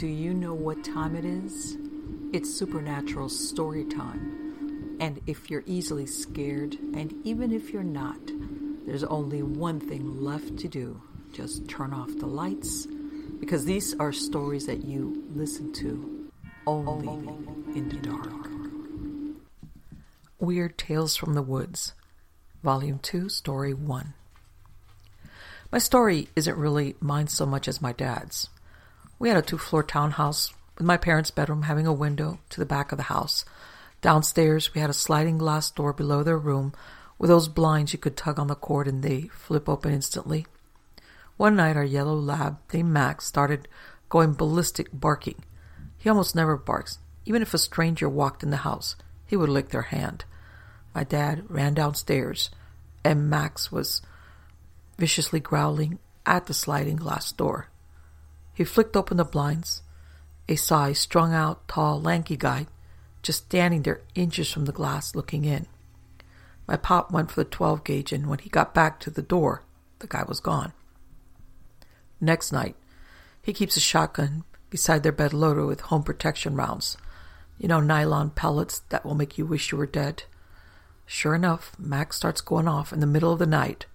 Do you know what time it is? It's supernatural story time. And if you're easily scared, and even if you're not, there's only one thing left to do just turn off the lights, because these are stories that you listen to only in the dark. Weird Tales from the Woods, Volume 2, Story 1. My story isn't really mine so much as my dad's. We had a two floor townhouse with my parents' bedroom having a window to the back of the house. Downstairs, we had a sliding glass door below their room with those blinds you could tug on the cord and they flip open instantly. One night, our yellow lab named Max started going ballistic barking. He almost never barks. Even if a stranger walked in the house, he would lick their hand. My dad ran downstairs, and Max was viciously growling at the sliding glass door. He flicked open the blinds. A a strung out, tall, lanky guy just standing there inches from the glass looking in. My pop went for the 12 gauge, and when he got back to the door, the guy was gone. Next night, he keeps a shotgun beside their bed loaded with home protection rounds. You know, nylon pellets that will make you wish you were dead. Sure enough, Max starts going off in the middle of the night.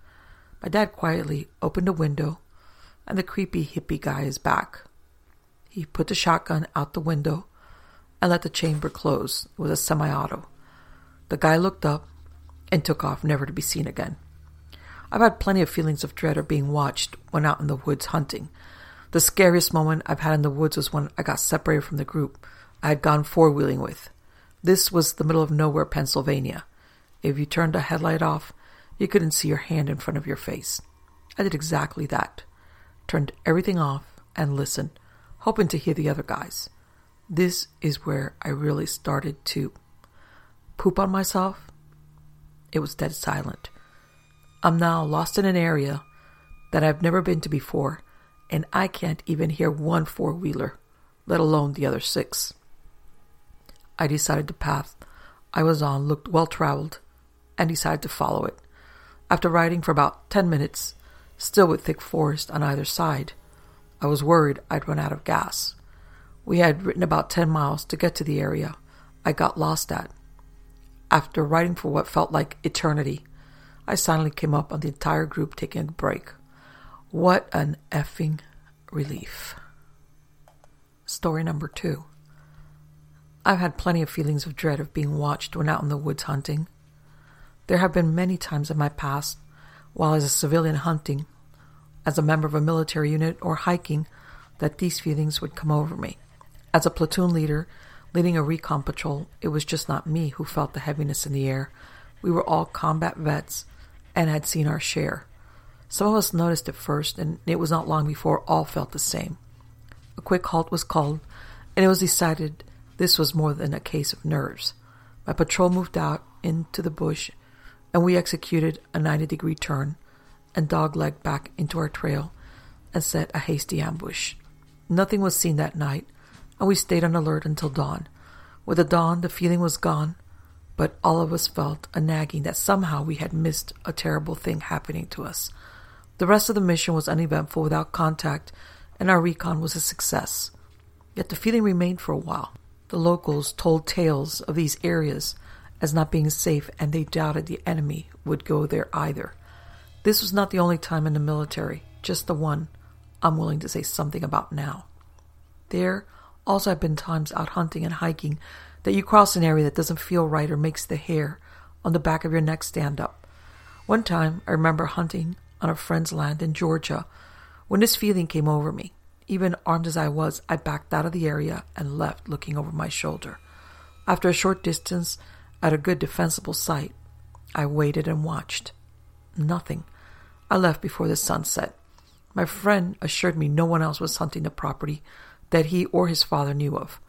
My dad quietly opened a window, and the creepy hippie guy is back. He put the shotgun out the window and let the chamber close with a semi auto. The guy looked up and took off, never to be seen again. I've had plenty of feelings of dread of being watched when out in the woods hunting. The scariest moment I've had in the woods was when I got separated from the group I had gone four wheeling with. This was the middle of nowhere, Pennsylvania. If you turned a headlight off, you couldn't see your hand in front of your face. I did exactly that. Turned everything off and listened, hoping to hear the other guys. This is where I really started to poop on myself it was dead silent. I'm now lost in an area that I've never been to before, and I can't even hear one four wheeler, let alone the other six. I decided the path I was on looked well traveled and decided to follow it. After riding for about ten minutes, still with thick forest on either side, I was worried I'd run out of gas. We had ridden about ten miles to get to the area I got lost at. After riding for what felt like eternity, I suddenly came up on the entire group taking a break. What an effing relief. Story number two. I've had plenty of feelings of dread of being watched when out in the woods hunting. There have been many times in my past, while as a civilian hunting, as a member of a military unit, or hiking, that these feelings would come over me. As a platoon leader, Leading a recon patrol, it was just not me who felt the heaviness in the air. We were all combat vets and had seen our share. Some of us noticed it first, and it was not long before all felt the same. A quick halt was called, and it was decided this was more than a case of nerves. My patrol moved out into the bush, and we executed a 90 degree turn and doglegged back into our trail and set a hasty ambush. Nothing was seen that night, and we stayed on alert until dawn. With the dawn, the feeling was gone, but all of us felt a nagging that somehow we had missed a terrible thing happening to us. The rest of the mission was uneventful without contact, and our recon was a success. Yet the feeling remained for a while. The locals told tales of these areas as not being safe, and they doubted the enemy would go there either. This was not the only time in the military, just the one I'm willing to say something about now. There, also, have been times out hunting and hiking that you cross an area that doesn't feel right or makes the hair on the back of your neck stand up. One time, I remember hunting on a friend's land in Georgia when this feeling came over me. Even armed as I was, I backed out of the area and left looking over my shoulder. After a short distance, at a good defensible site, I waited and watched. Nothing. I left before the sun set. My friend assured me no one else was hunting the property, that he or his father knew of.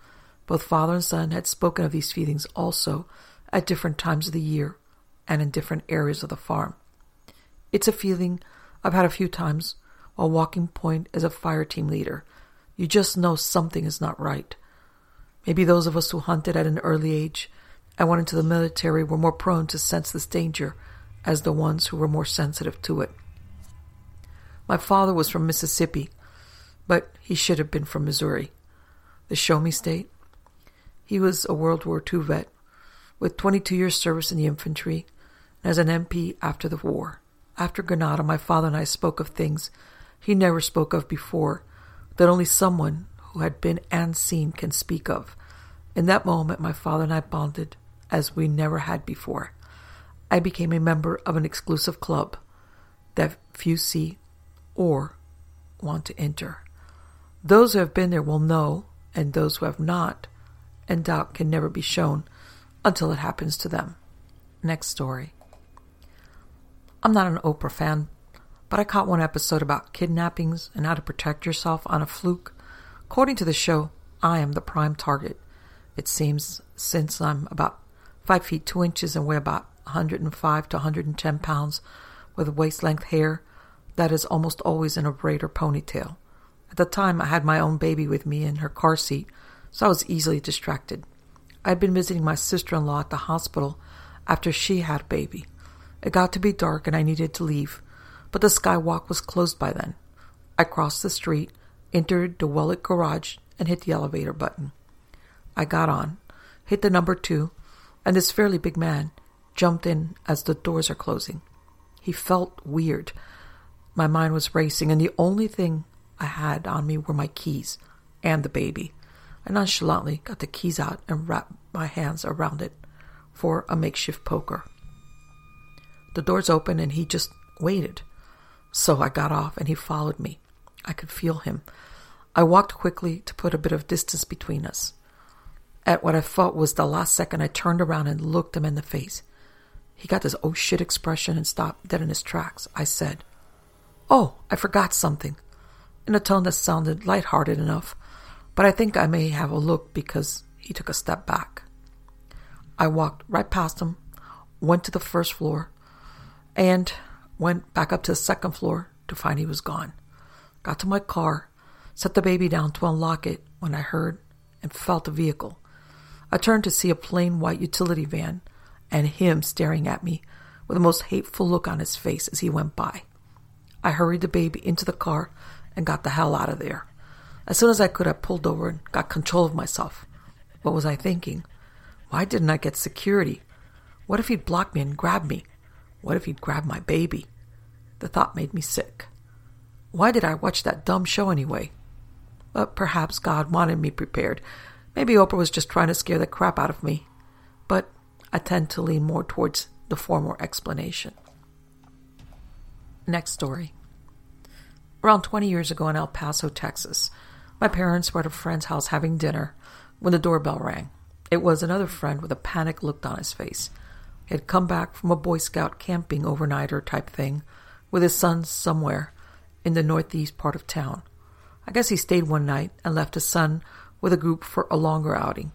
Both father and son had spoken of these feelings also at different times of the year and in different areas of the farm. It's a feeling I've had a few times while walking point as a fire team leader. You just know something is not right. Maybe those of us who hunted at an early age and went into the military were more prone to sense this danger as the ones who were more sensitive to it. My father was from Mississippi but he should have been from Missouri. the Show Me State. He was a World War II vet with 22 years service in the infantry and as an MP after the war. After Grenada, my father and I spoke of things he never spoke of before that only someone who had been and seen can speak of. In that moment, my father and I bonded as we never had before. I became a member of an exclusive club that few see or want to enter. Those who have been there will know, and those who have not and doubt can never be shown until it happens to them. Next story. I'm not an Oprah fan, but I caught one episode about kidnappings and how to protect yourself on a fluke. According to the show, I am the prime target. It seems since I'm about 5 feet 2 inches and weigh about 105 to 110 pounds with waist length hair that is almost always in a braid or ponytail. At the time, I had my own baby with me in her car seat, so I was easily distracted. I had been visiting my sister in law at the hospital after she had a baby. It got to be dark and I needed to leave, but the skywalk was closed by then. I crossed the street, entered the Wellet garage, and hit the elevator button. I got on, hit the number two, and this fairly big man jumped in as the doors are closing. He felt weird. My mind was racing, and the only thing I had on me were my keys and the baby. I nonchalantly got the keys out and wrapped my hands around it for a makeshift poker. The doors opened and he just waited. So I got off and he followed me. I could feel him. I walked quickly to put a bit of distance between us. At what I felt was the last second, I turned around and looked him in the face. He got this oh shit expression and stopped dead in his tracks. I said, Oh, I forgot something, in a tone that sounded light-hearted enough but I think I may have a look because he took a step back. I walked right past him, went to the first floor, and went back up to the second floor to find he was gone. Got to my car, set the baby down to unlock it when I heard and felt the vehicle. I turned to see a plain white utility van and him staring at me with the most hateful look on his face as he went by. I hurried the baby into the car and got the hell out of there. As soon as I could, I pulled over and got control of myself. What was I thinking? Why didn't I get security? What if he'd block me and grab me? What if he'd grab my baby? The thought made me sick. Why did I watch that dumb show anyway? But perhaps God wanted me prepared. Maybe Oprah was just trying to scare the crap out of me. But I tend to lean more towards the former explanation. Next story. Around 20 years ago in El Paso, Texas, my parents were at a friend's house having dinner when the doorbell rang. It was another friend with a panic look on his face. He had come back from a Boy Scout camping overnighter type thing with his son somewhere in the northeast part of town. I guess he stayed one night and left his son with a group for a longer outing.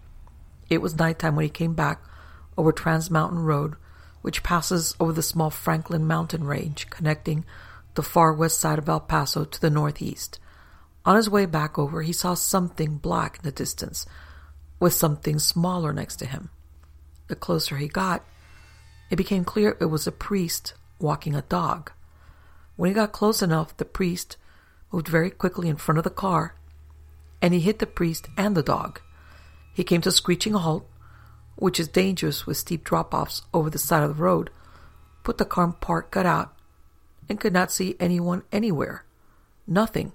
It was nighttime when he came back over Trans Mountain Road, which passes over the small Franklin mountain range connecting the far west side of El Paso to the northeast. On his way back over, he saw something black in the distance, with something smaller next to him. The closer he got, it became clear it was a priest walking a dog. When he got close enough, the priest moved very quickly in front of the car, and he hit the priest and the dog. He came to a screeching halt, which is dangerous with steep drop offs over the side of the road, put the car park, got out, and could not see anyone anywhere. Nothing.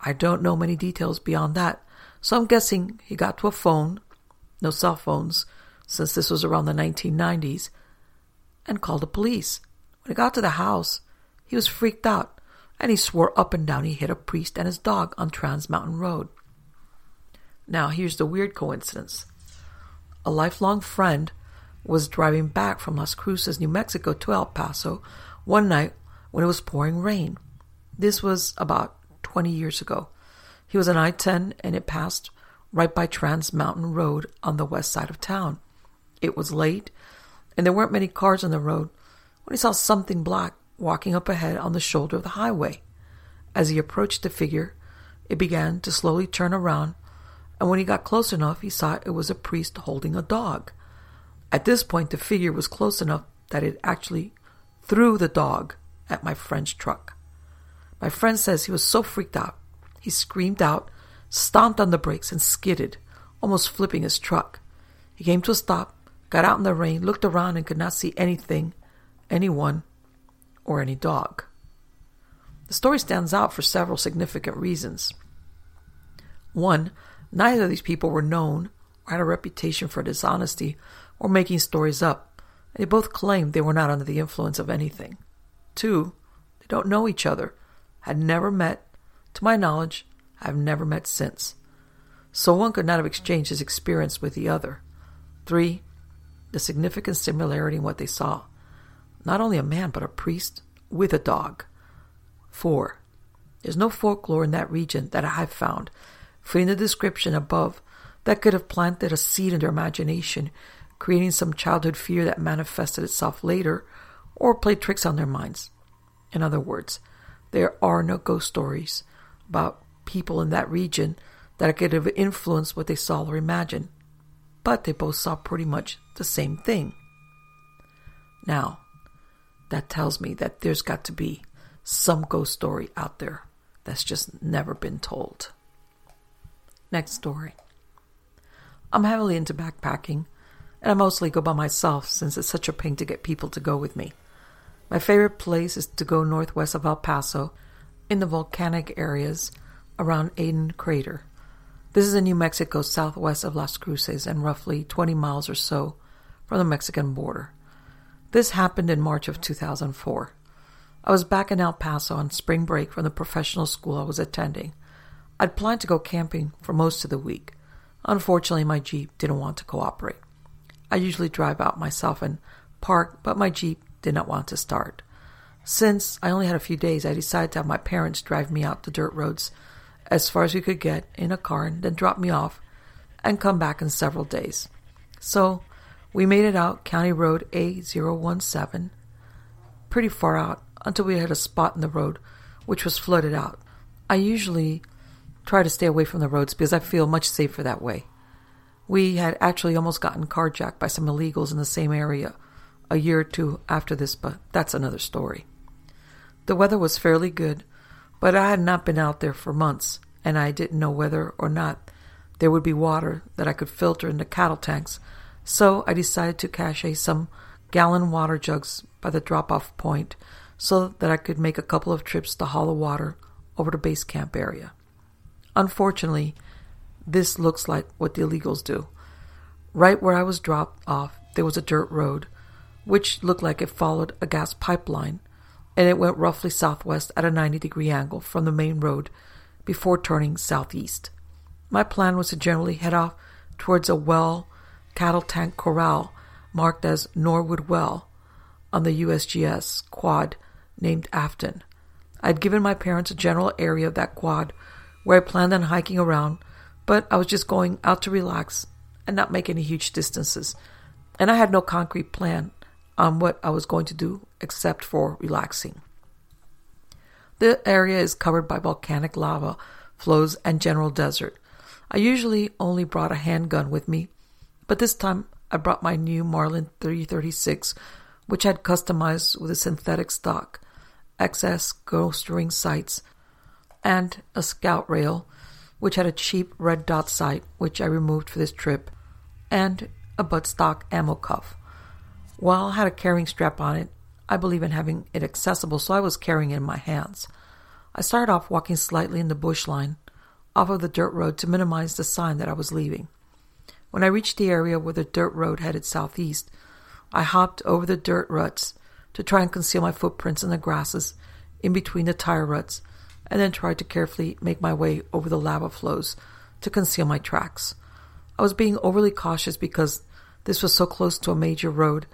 I don't know many details beyond that, so I'm guessing he got to a phone, no cell phones, since this was around the 1990s, and called the police. When he got to the house, he was freaked out, and he swore up and down he hit a priest and his dog on Trans Mountain Road. Now, here's the weird coincidence. A lifelong friend was driving back from Las Cruces, New Mexico to El Paso one night when it was pouring rain. This was about 20 years ago. He was on I 10 and it passed right by Trans Mountain Road on the west side of town. It was late and there weren't many cars on the road when he saw something black walking up ahead on the shoulder of the highway. As he approached the figure, it began to slowly turn around, and when he got close enough, he saw it was a priest holding a dog. At this point, the figure was close enough that it actually threw the dog at my friend's truck. My friend says he was so freaked out, he screamed out, stomped on the brakes, and skidded, almost flipping his truck. He came to a stop, got out in the rain, looked around, and could not see anything, anyone, or any dog. The story stands out for several significant reasons. One, neither of these people were known or had a reputation for dishonesty or making stories up, they both claimed they were not under the influence of anything. Two, they don't know each other, had never met. To my knowledge, I have never met since. So one could not have exchanged his experience with the other. Three, the significant similarity in what they saw. Not only a man, but a priest with a dog. Four, there's no folklore in that region that I have found, fitting the description above, that could have planted a seed in their imagination, creating some childhood fear that manifested itself later, or played tricks on their minds. In other words, there are no ghost stories about people in that region that could have influenced what they saw or imagined, but they both saw pretty much the same thing. Now, that tells me that there's got to be some ghost story out there that's just never been told. Next story. I'm heavily into backpacking, and I mostly go by myself since it's such a pain to get people to go with me. My favorite place is to go northwest of El Paso in the volcanic areas around Aden Crater. This is in New Mexico, southwest of Las Cruces, and roughly 20 miles or so from the Mexican border. This happened in March of 2004. I was back in El Paso on spring break from the professional school I was attending. I'd planned to go camping for most of the week. Unfortunately, my Jeep didn't want to cooperate. I usually drive out myself and park, but my Jeep did not want to start. Since I only had a few days, I decided to have my parents drive me out the dirt roads as far as we could get in a car and then drop me off and come back in several days. So we made it out County Road A017, pretty far out until we hit a spot in the road which was flooded out. I usually try to stay away from the roads because I feel much safer that way. We had actually almost gotten carjacked by some illegals in the same area a year or two after this, but that's another story. The weather was fairly good, but I had not been out there for months, and I didn't know whether or not there would be water that I could filter in the cattle tanks, so I decided to cache some gallon water jugs by the drop off point so that I could make a couple of trips to haul the water over to base camp area. Unfortunately, this looks like what the illegals do. Right where I was dropped off, there was a dirt road, which looked like it followed a gas pipeline and it went roughly southwest at a 90 degree angle from the main road before turning southeast. My plan was to generally head off towards a well cattle tank corral marked as Norwood Well on the USGS quad named Afton. I'd given my parents a general area of that quad where I planned on hiking around, but I was just going out to relax and not make any huge distances, and I had no concrete plan on what I was going to do except for relaxing. The area is covered by volcanic lava flows and general desert. I usually only brought a handgun with me, but this time I brought my new Marlin 336, which I had customized with a synthetic stock, XS ghost ring sights, and a scout rail, which had a cheap red dot sight, which I removed for this trip, and a buttstock ammo cuff. While I had a carrying strap on it, I believe in having it accessible, so I was carrying it in my hands. I started off walking slightly in the bush line off of the dirt road to minimize the sign that I was leaving. When I reached the area where the dirt road headed southeast, I hopped over the dirt ruts to try and conceal my footprints in the grasses in between the tire ruts, and then tried to carefully make my way over the lava flows to conceal my tracks. I was being overly cautious because this was so close to a major road,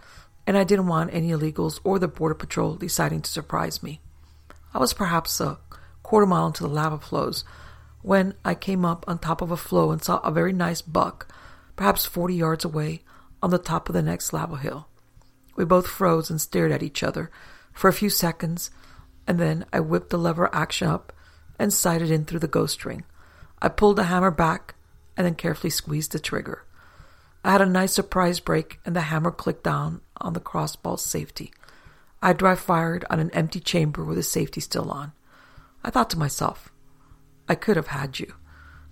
and I didn't want any illegals or the Border Patrol deciding to surprise me. I was perhaps a quarter mile into the lava flows when I came up on top of a flow and saw a very nice buck, perhaps 40 yards away, on the top of the next lava hill. We both froze and stared at each other for a few seconds, and then I whipped the lever action up and sighted in through the ghost ring. I pulled the hammer back and then carefully squeezed the trigger. I had a nice surprise break, and the hammer clicked down on the crossbolt safety. I dry fired on an empty chamber with the safety still on. I thought to myself, I could have had you.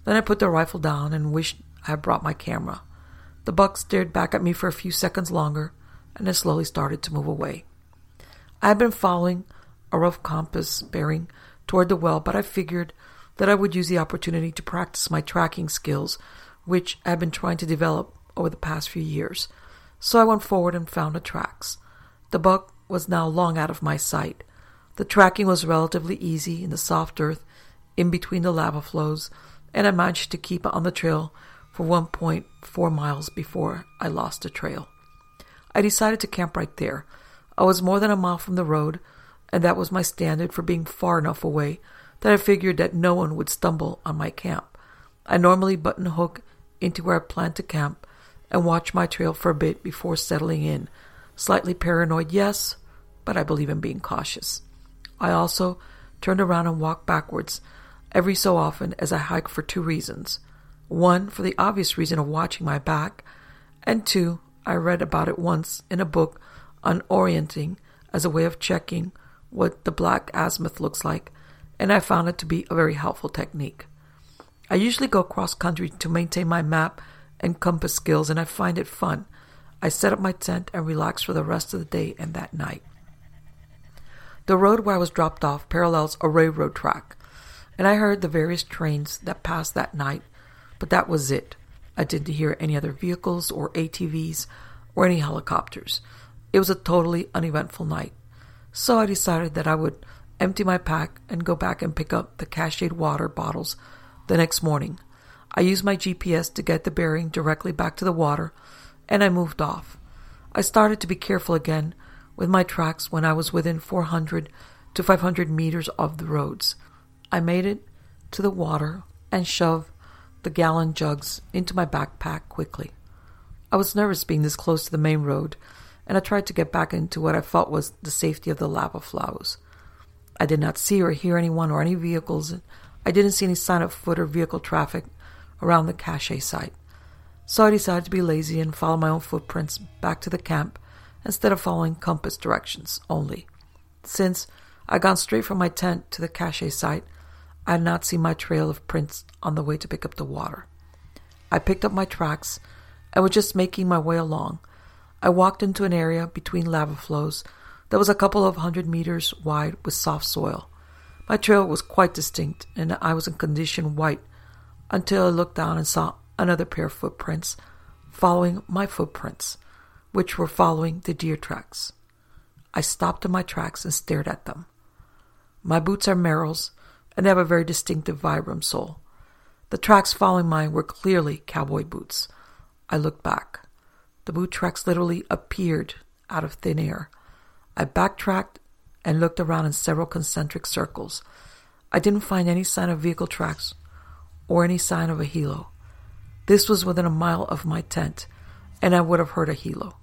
Then I put the rifle down and wished I had brought my camera. The buck stared back at me for a few seconds longer and then slowly started to move away. I had been following a rough compass bearing toward the well, but I figured that I would use the opportunity to practice my tracking skills, which I had been trying to develop over the past few years. So I went forward and found the tracks. The buck was now long out of my sight. The tracking was relatively easy in the soft earth in between the lava flows, and I managed to keep on the trail for 1.4 miles before I lost the trail. I decided to camp right there. I was more than a mile from the road, and that was my standard for being far enough away that I figured that no one would stumble on my camp. I normally button hook into where I plan to camp and watch my trail for a bit before settling in. Slightly paranoid, yes, but I believe in being cautious. I also turned around and walked backwards every so often as I hike for two reasons. One, for the obvious reason of watching my back, and two, I read about it once in a book on orienting as a way of checking what the back azimuth looks like, and I found it to be a very helpful technique. I usually go cross country to maintain my map and compass skills, and I find it fun. I set up my tent and relax for the rest of the day and that night. The road where I was dropped off parallels a railroad track, and I heard the various trains that passed that night, but that was it. I didn't hear any other vehicles or ATVs or any helicopters. It was a totally uneventful night. So I decided that I would empty my pack and go back and pick up the Cachet water bottles the next morning. I used my GPS to get the bearing directly back to the water, and I moved off. I started to be careful again with my tracks when I was within 400 to 500 meters of the roads. I made it to the water and shoved the gallon jugs into my backpack quickly. I was nervous being this close to the main road, and I tried to get back into what I felt was the safety of the lava flows. I did not see or hear anyone or any vehicles. I didn't see any sign of foot or vehicle traffic around the cache site. So I decided to be lazy and follow my own footprints back to the camp instead of following compass directions only. Since I'd gone straight from my tent to the cache site, I had not seen my trail of prints on the way to pick up the water. I picked up my tracks and was just making my way along. I walked into an area between lava flows that was a couple of hundred meters wide with soft soil. My trail was quite distinct, and I was in condition white until I looked down and saw another pair of footprints following my footprints, which were following the deer tracks. I stopped in my tracks and stared at them. My boots are Merrell's and they have a very distinctive Vibram sole. The tracks following mine were clearly cowboy boots. I looked back. The boot tracks literally appeared out of thin air. I backtracked and looked around in several concentric circles. I didn't find any sign of vehicle tracks or any sign of a helo. This was within a mile of my tent, and I would have heard a helo.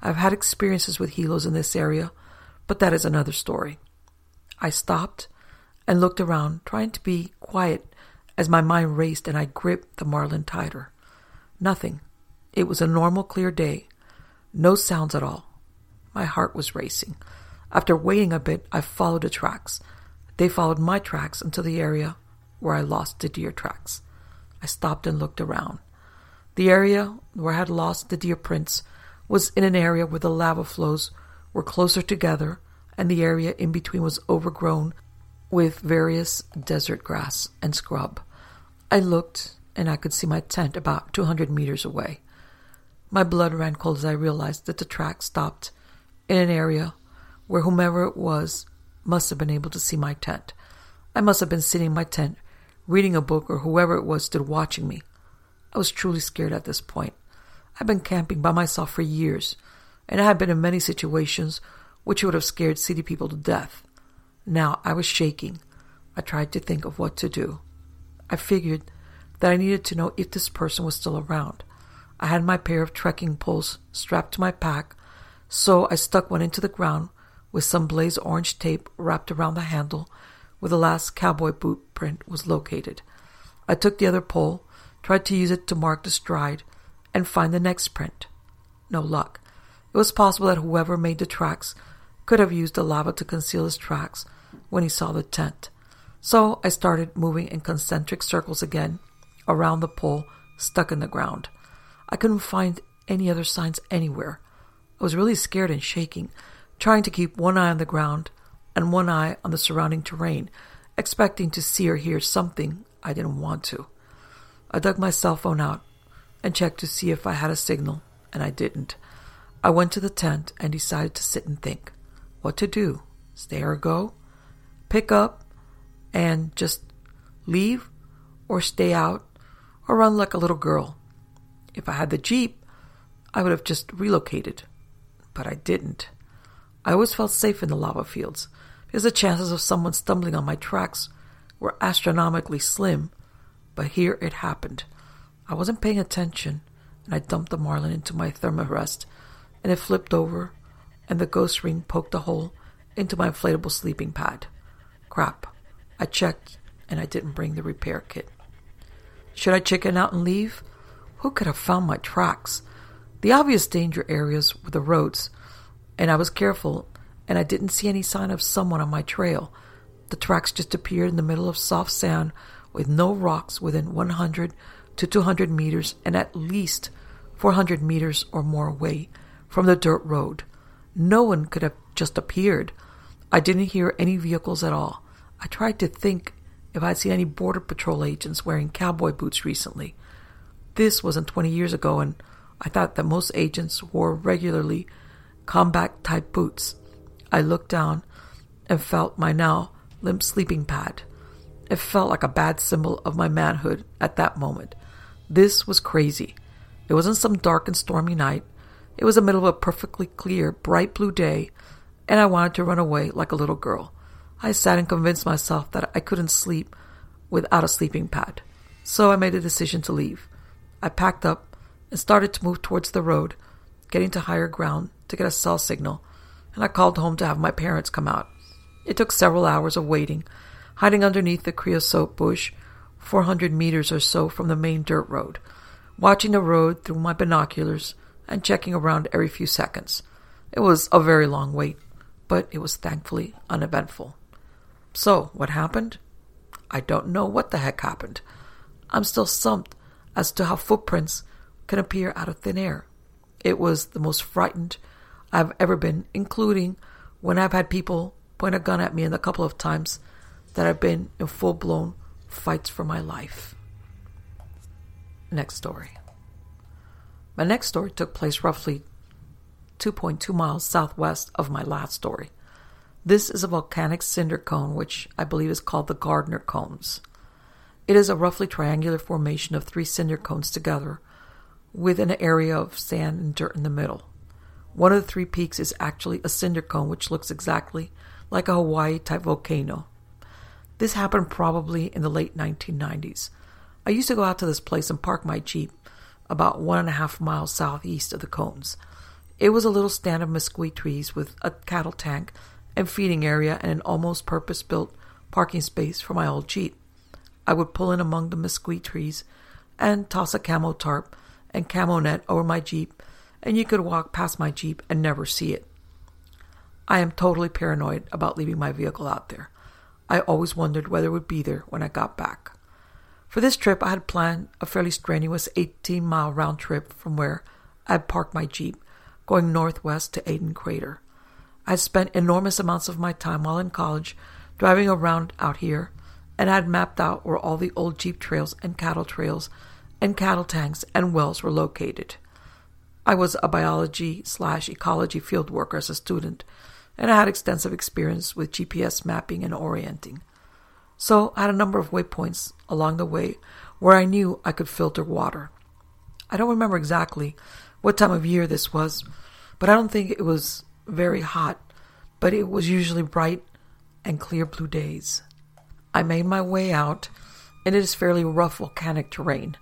I've had experiences with helos in this area, but that is another story. I stopped and looked around, trying to be quiet as my mind raced and I gripped the Marlin tighter. Nothing. It was a normal, clear day. No sounds at all. My heart was racing. After waiting a bit, I followed the tracks. They followed my tracks until the area where I lost the deer tracks. I stopped and looked around. The area where I had lost the deer prints was in an area where the lava flows were closer together and the area in between was overgrown with various desert grass and scrub. I looked and I could see my tent about 200 meters away. My blood ran cold as I realized that the track stopped in an area where whomever it was must have been able to see my tent. I must have been sitting in my tent reading a book, or whoever it was stood watching me. I was truly scared at this point. I've been camping by myself for years, and I had been in many situations which would have scared city people to death. Now I was shaking. I tried to think of what to do. I figured that I needed to know if this person was still around. I had my pair of trekking poles strapped to my pack, so I stuck one into the ground with some blaze orange tape wrapped around the handle where the last cowboy boot print was located. I took the other pole, tried to use it to mark the stride, and find the next print. No luck. It was possible that whoever made the tracks could have used the lava to conceal his tracks when he saw the tent. So I started moving in concentric circles again around the pole stuck in the ground. I couldn't find any other signs anywhere. I was really scared and shaking, trying to keep one eye on the ground and one eye on the surrounding terrain, expecting to see or hear something I didn't want to. I dug my cell phone out and checked to see if I had a signal, and I didn't. I went to the tent and decided to sit and think what to do stay or go, pick up and just leave, or stay out, or run like a little girl. If I had the Jeep, I would have just relocated, but I didn't. I always felt safe in the lava fields because the chances of someone stumbling on my tracks were astronomically slim, but here it happened. I wasn't paying attention, and I dumped the Marlin into my Therm-a-Rest, and it flipped over, and the ghost ring poked a hole into my inflatable sleeping pad. Crap. I checked, and I didn't bring the repair kit. Should I chicken out and leave? Who could have found my tracks? The obvious danger areas were the roads, and I was careful, and I didn't see any sign of someone on my trail. The tracks just appeared in the middle of soft sand with no rocks within 100 to 200 meters and at least 400 meters or more away from the dirt road. No one could have just appeared. I didn't hear any vehicles at all. I tried to think if I'd seen any Border Patrol agents wearing cowboy boots recently. This wasn't 20 years ago, and I thought that most agents wore regularly combat type boots. I looked down and felt my now limp sleeping pad. It felt like a bad symbol of my manhood at that moment. This was crazy. It wasn't some dark and stormy night. It was the middle of a perfectly clear, bright blue day, and I wanted to run away like a little girl. I sat and convinced myself that I couldn't sleep without a sleeping pad. So I made a decision to leave. I packed up and started to move towards the road, getting to higher ground to get a cell signal, and I called home to have my parents come out. It took several hours of waiting, hiding underneath the creosote bush, 400 meters or so from the main dirt road, watching the road through my binoculars and checking around every few seconds. It was a very long wait, but it was thankfully uneventful. So, what happened? I don't know what the heck happened. I'm still stumped as to how footprints can appear out of thin air. It was the most frightened I've ever been, including when I've had people point a gun at me and the couple of times that I've been in full blown fights for my life. Next story. My next story took place roughly 2.2 miles southwest of my last story. This is a volcanic cinder cone, which I believe is called the Gardner Cones. It is a roughly triangular formation of three cinder cones together, with an area of sand and dirt in the middle. One of the three peaks is actually a cinder cone, which looks exactly like a Hawaii type volcano. This happened probably in the late 1990s. I used to go out to this place and park my Jeep about one and a half miles southeast of the cones. It was a little stand of mesquite trees with a cattle tank and feeding area and an almost purpose built parking space for my old Jeep. I would pull in among the mesquite trees and toss a camo tarp and camo net over my Jeep, and you could walk past my Jeep and never see it. I am totally paranoid about leaving my vehicle out there. I always wondered whether it would be there when I got back. For this trip, I had planned a fairly strenuous 18 mile round trip from where I had parked my Jeep, going northwest to Aden Crater. I had spent enormous amounts of my time while in college driving around out here and had mapped out where all the old Jeep trails and cattle trails and cattle tanks and wells were located. I was a biology slash ecology field worker as a student, and I had extensive experience with GPS mapping and orienting. So I had a number of waypoints along the way where I knew I could filter water. I don't remember exactly what time of year this was, but I don't think it was very hot, but it was usually bright and clear blue days. I made my way out, and it is fairly rough volcanic terrain.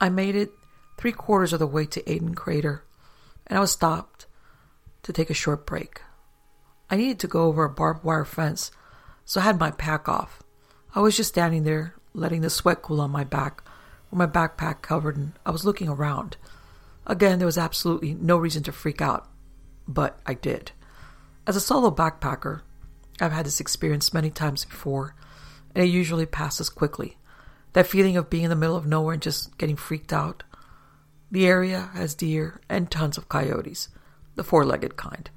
I made it three quarters of the way to Aden Crater, and I was stopped to take a short break. I needed to go over a barbed wire fence, so I had my pack off. I was just standing there, letting the sweat cool on my back, with my backpack covered, and I was looking around. Again, there was absolutely no reason to freak out but I did. As a solo backpacker, I've had this experience many times before, and it usually passes quickly. That feeling of being in the middle of nowhere and just getting freaked out. The area has deer and tons of coyotes, the four legged kind,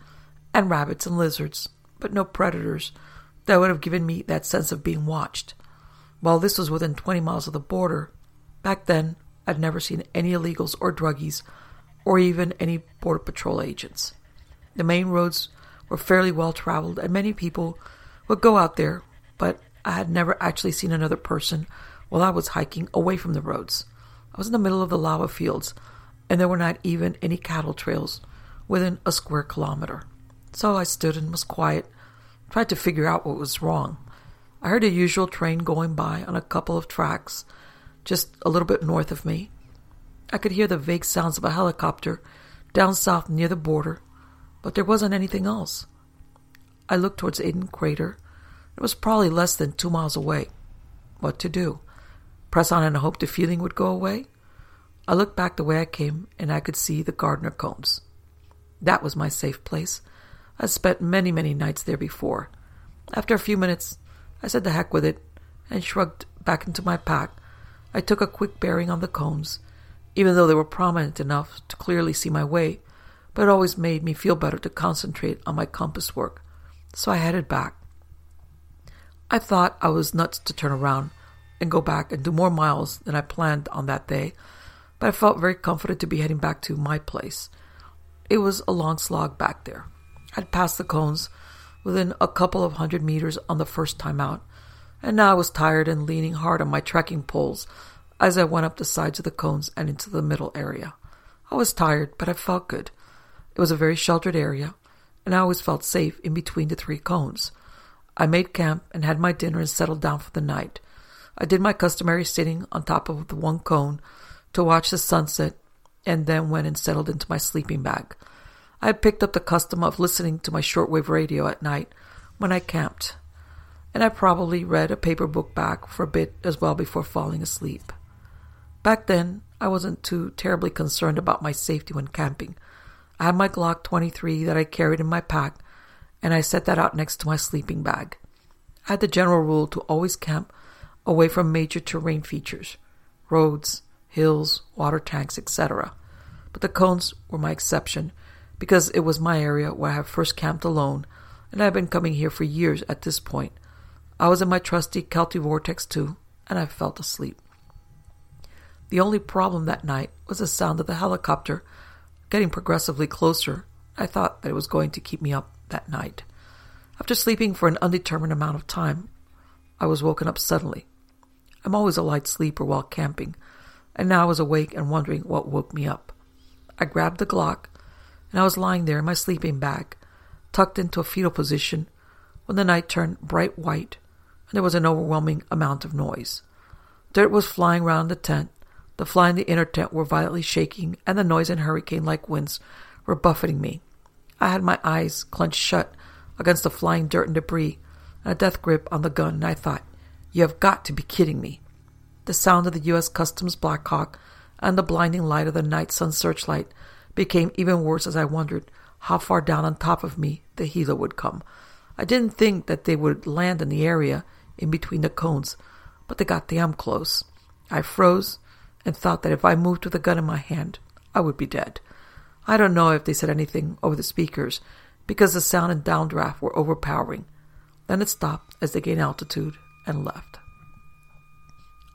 and rabbits and lizards, but no predators that would have given me that sense of being watched. While this was within 20 miles of the border, back then I'd never seen any illegals or druggies or even any Border Patrol agents. The main roads were fairly well traveled, and many people would go out there, but I had never actually seen another person while I was hiking away from the roads. I was in the middle of the lava fields, and there were not even any cattle trails within a square kilometer. So I stood and was quiet, tried to figure out what was wrong. I heard a usual train going by on a couple of tracks just a little bit north of me. I could hear the vague sounds of a helicopter down south near the border, but there wasn't anything else. I looked towards Aden Crater. It was probably less than two miles away. What to do? Press on and hope the feeling would go away? I looked back the way I came, and I could see the Gardner Cones. That was my safe place. I'd spent many, many nights there before. After a few minutes, I said the heck with it and shrugged back into my pack. I took a quick bearing on the cones, even though they were prominent enough to clearly see my way, but it always made me feel better to concentrate on my compass work. So I headed back. I thought I was nuts to turn around and go back and do more miles than I planned on that day, but I felt very confident to be heading back to my place. It was a long slog back there. I'd passed the cones within a couple of hundred meters on the first time out, and now I was tired and leaning hard on my trekking poles as I went up the sides of the cones and into the middle area. I was tired, but I felt good. It was a very sheltered area, and I always felt safe in between the three cones. I made camp and had my dinner and settled down for the night. I did my customary sitting on top of the one cone to watch the sunset and then went and settled into my sleeping bag. I had picked up the custom of listening to my shortwave radio at night when I camped, and I probably read a paper book back for a bit as well before falling asleep. Back then, I wasn't too terribly concerned about my safety when camping. I had my Glock 23 that I carried in my pack, and I set that out next to my sleeping bag. I had the general rule to always camp away from major terrain features roads, hills, water tanks, etc. But the cones were my exception because it was my area where I had first camped alone, and I had been coming here for years at this point. I was in my trusty Kelty Vortex 2, and I felt asleep. The only problem that night was the sound of the helicopter getting progressively closer. I thought that it was going to keep me up that night. After sleeping for an undetermined amount of time, I was woken up suddenly. I'm always a light sleeper while camping, and now I was awake and wondering what woke me up. I grabbed the Glock, and I was lying there in my sleeping bag, tucked into a fetal position, when the night turned bright white, and there was an overwhelming amount of noise. Dirt was flying round the tent, the fly in the inner tent were violently shaking, and the noise and hurricane like winds were buffeting me. I had my eyes clenched shut against the flying dirt and debris, and a death grip on the gun, and I thought, You have got to be kidding me. The sound of the U.S. Customs Blackhawk and the blinding light of the night sun searchlight became even worse as I wondered how far down on top of me the helo would come. I didn't think that they would land in the area in between the cones, but they got damn close. I froze and thought that if I moved with a gun in my hand, I would be dead. I don't know if they said anything over the speakers because the sound and downdraft were overpowering. Then it stopped as they gained altitude and left.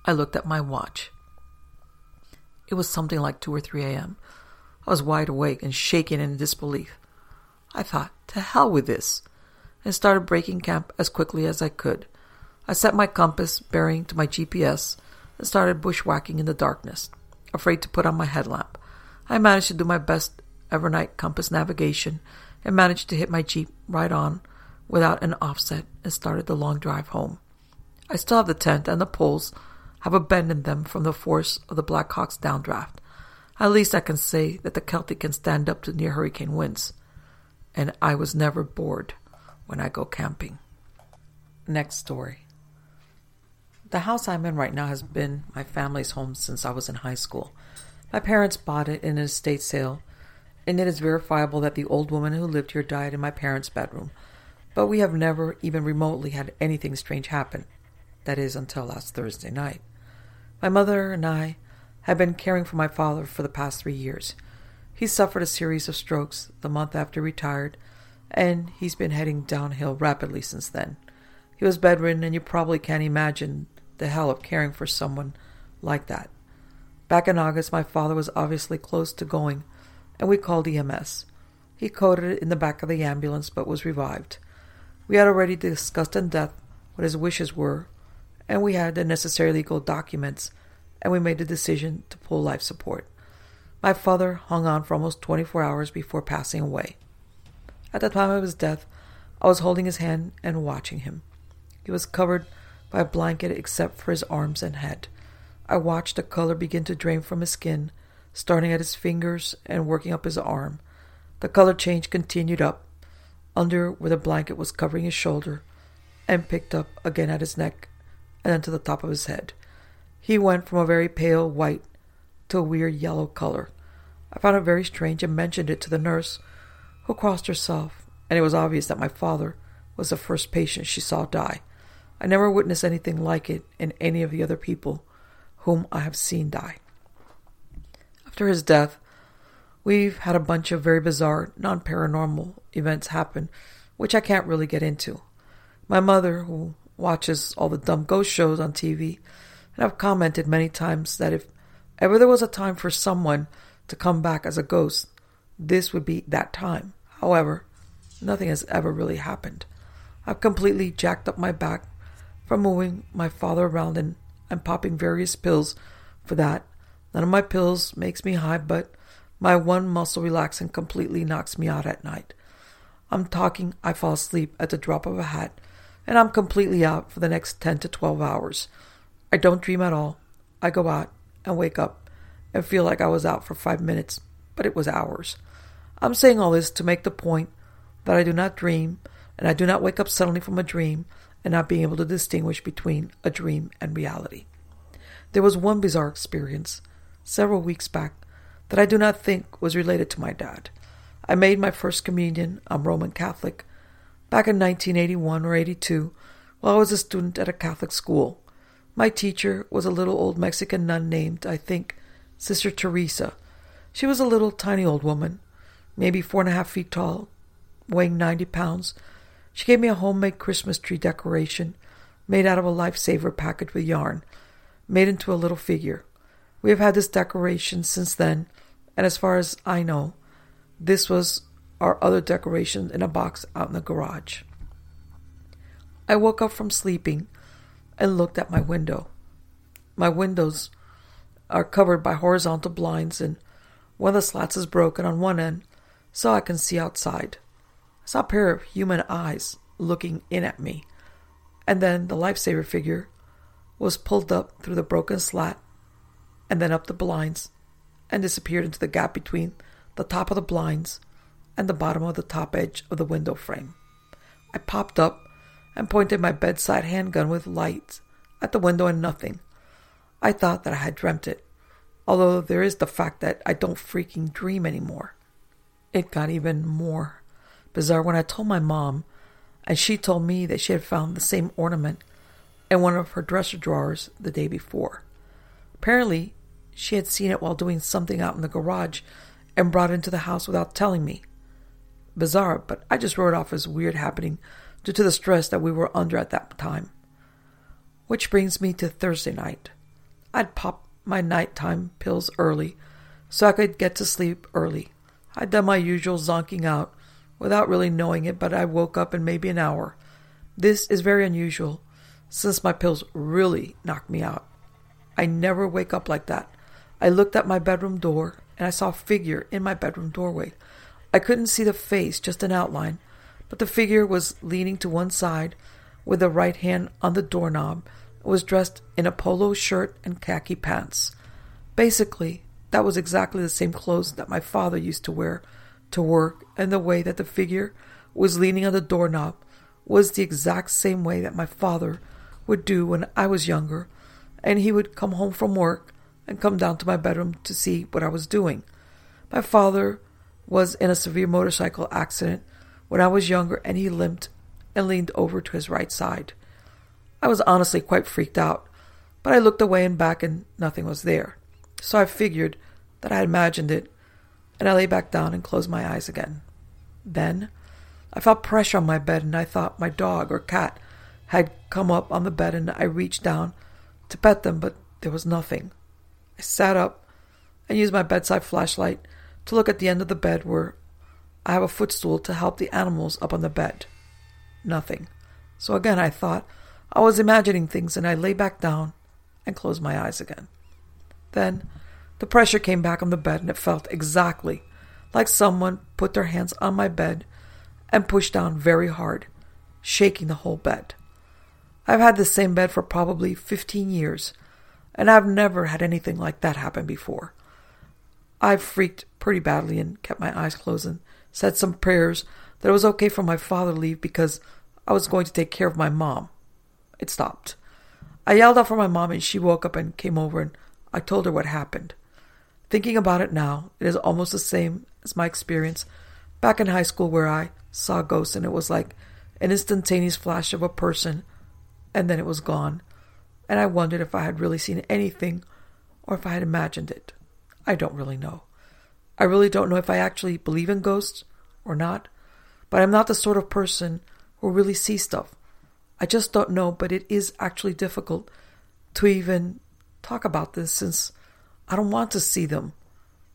I looked at my watch. It was something like 2 or 3 a.m. I was wide awake and shaking in disbelief. I thought, to hell with this, and started breaking camp as quickly as I could. I set my compass bearing to my GPS and started bushwhacking in the darkness, afraid to put on my headlamp. I managed to do my best evernight compass navigation and managed to hit my Jeep right on without an offset and started the long drive home. I still have the tent and the poles have abandoned them from the force of the Black Hawk's downdraft. At least I can say that the Kelty can stand up to near hurricane winds. And I was never bored when I go camping. Next story. The house I'm in right now has been my family's home since I was in high school. My parents bought it in an estate sale, and it is verifiable that the old woman who lived here died in my parents' bedroom. But we have never even remotely had anything strange happen. That is, until last Thursday night. My mother and I have been caring for my father for the past three years. He suffered a series of strokes the month after he retired, and he's been heading downhill rapidly since then. He was bedridden, and you probably can't imagine the hell of caring for someone like that. Back in August, my father was obviously close to going, and we called EMS. He coded in the back of the ambulance but was revived. We had already discussed in depth what his wishes were, and we had the necessary legal documents, and we made the decision to pull life support. My father hung on for almost 24 hours before passing away. At the time of his death, I was holding his hand and watching him. He was covered by a blanket except for his arms and head. I watched the color begin to drain from his skin, starting at his fingers and working up his arm. The color change continued up, under where the blanket was covering his shoulder, and picked up again at his neck and then to the top of his head. He went from a very pale white to a weird yellow color. I found it very strange and mentioned it to the nurse, who crossed herself, and it was obvious that my father was the first patient she saw die. I never witnessed anything like it in any of the other people whom I have seen die. After his death, we've had a bunch of very bizarre, non paranormal events happen, which I can't really get into. My mother, who watches all the dumb ghost shows on TV, and I've commented many times that if ever there was a time for someone to come back as a ghost, this would be that time. However, nothing has ever really happened. I've completely jacked up my back from moving my father around and, and popping various pills for that. None of my pills makes me high, but my one muscle relaxant completely knocks me out at night. I'm talking, I fall asleep at the drop of a hat, and I'm completely out for the next 10 to 12 hours. I don't dream at all. I go out and wake up and feel like I was out for five minutes, but it was hours. I'm saying all this to make the point that I do not dream, and I do not wake up suddenly from a dream and not being able to distinguish between a dream and reality. There was one bizarre experience several weeks back that I do not think was related to my dad. I made my first communion, I'm Roman Catholic, back in 1981 or 82 while I was a student at a Catholic school. My teacher was a little old Mexican nun named, I think, Sister Teresa. She was a little tiny old woman, maybe four and a half feet tall, weighing 90 pounds, she gave me a homemade Christmas tree decoration made out of a lifesaver packaged with yarn, made into a little figure. We have had this decoration since then, and as far as I know, this was our other decoration in a box out in the garage. I woke up from sleeping and looked at my window. My windows are covered by horizontal blinds, and one of the slats is broken on one end, so I can see outside saw a pair of human eyes looking in at me, and then the lifesaver figure was pulled up through the broken slat and then up the blinds and disappeared into the gap between the top of the blinds and the bottom of the top edge of the window frame. I popped up and pointed my bedside handgun with lights at the window and nothing. I thought that I had dreamt it, although there is the fact that I don't freaking dream anymore. It got even more bizarre when I told my mom, and she told me that she had found the same ornament in one of her dresser drawers the day before. Apparently, she had seen it while doing something out in the garage and brought it into the house without telling me. Bizarre, but I just wrote it off as weird happening due to the stress that we were under at that time. Which brings me to Thursday night. I'd popped my nighttime pills early so I could get to sleep early. I'd done my usual zonking out without really knowing it, but I woke up in maybe an hour. This is very unusual since my pills really knocked me out. I never wake up like that. I looked at my bedroom door and I saw a figure in my bedroom doorway. I couldn't see the face, just an outline, but the figure was leaning to one side with the right hand on the doorknob and was dressed in a polo shirt and khaki pants. Basically, that was exactly the same clothes that my father used to wear to work, and the way that the figure was leaning on the doorknob was the exact same way that my father would do when I was younger, and he would come home from work and come down to my bedroom to see what I was doing. My father was in a severe motorcycle accident when I was younger, and he limped and leaned over to his right side. I was honestly quite freaked out but I looked away and back and nothing was there. So I figured that I had imagined it, and I lay back down and closed my eyes again. Then I felt pressure on my bed, and I thought my dog or cat had come up on the bed, and I reached down to pet them, but there was nothing. I sat up and used my bedside flashlight to look at the end of the bed where I have a footstool to help the animals up on the bed. Nothing. So again, I thought I was imagining things, and I lay back down and closed my eyes again. Then the pressure came back on the bed, and it felt exactly like someone put their hands on my bed and pushed down very hard, shaking the whole bed. I've had the same bed for probably 15 years, and I've never had anything like that happen before. I've freaked pretty badly and kept my eyes closed and said some prayers that it was okay for my father to leave because I was going to take care of my mom. It stopped. I yelled out for my mom and she woke up and came over and I told her what happened. Thinking about it now, it is almost the same as my experience back in high school where I saw ghosts and it was like an instantaneous flash of a person and then it was gone. And I wondered if I had really seen anything or if I had imagined it. I don't really know. I really don't know if I actually believe in ghosts or not, but I'm not the sort of person who really sees stuff. I just don't know, but it is actually difficult to even talk about this since I don't want to see them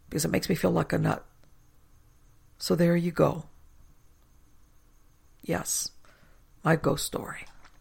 because it makes me feel like a nut. So there you go. Yes, my ghost story.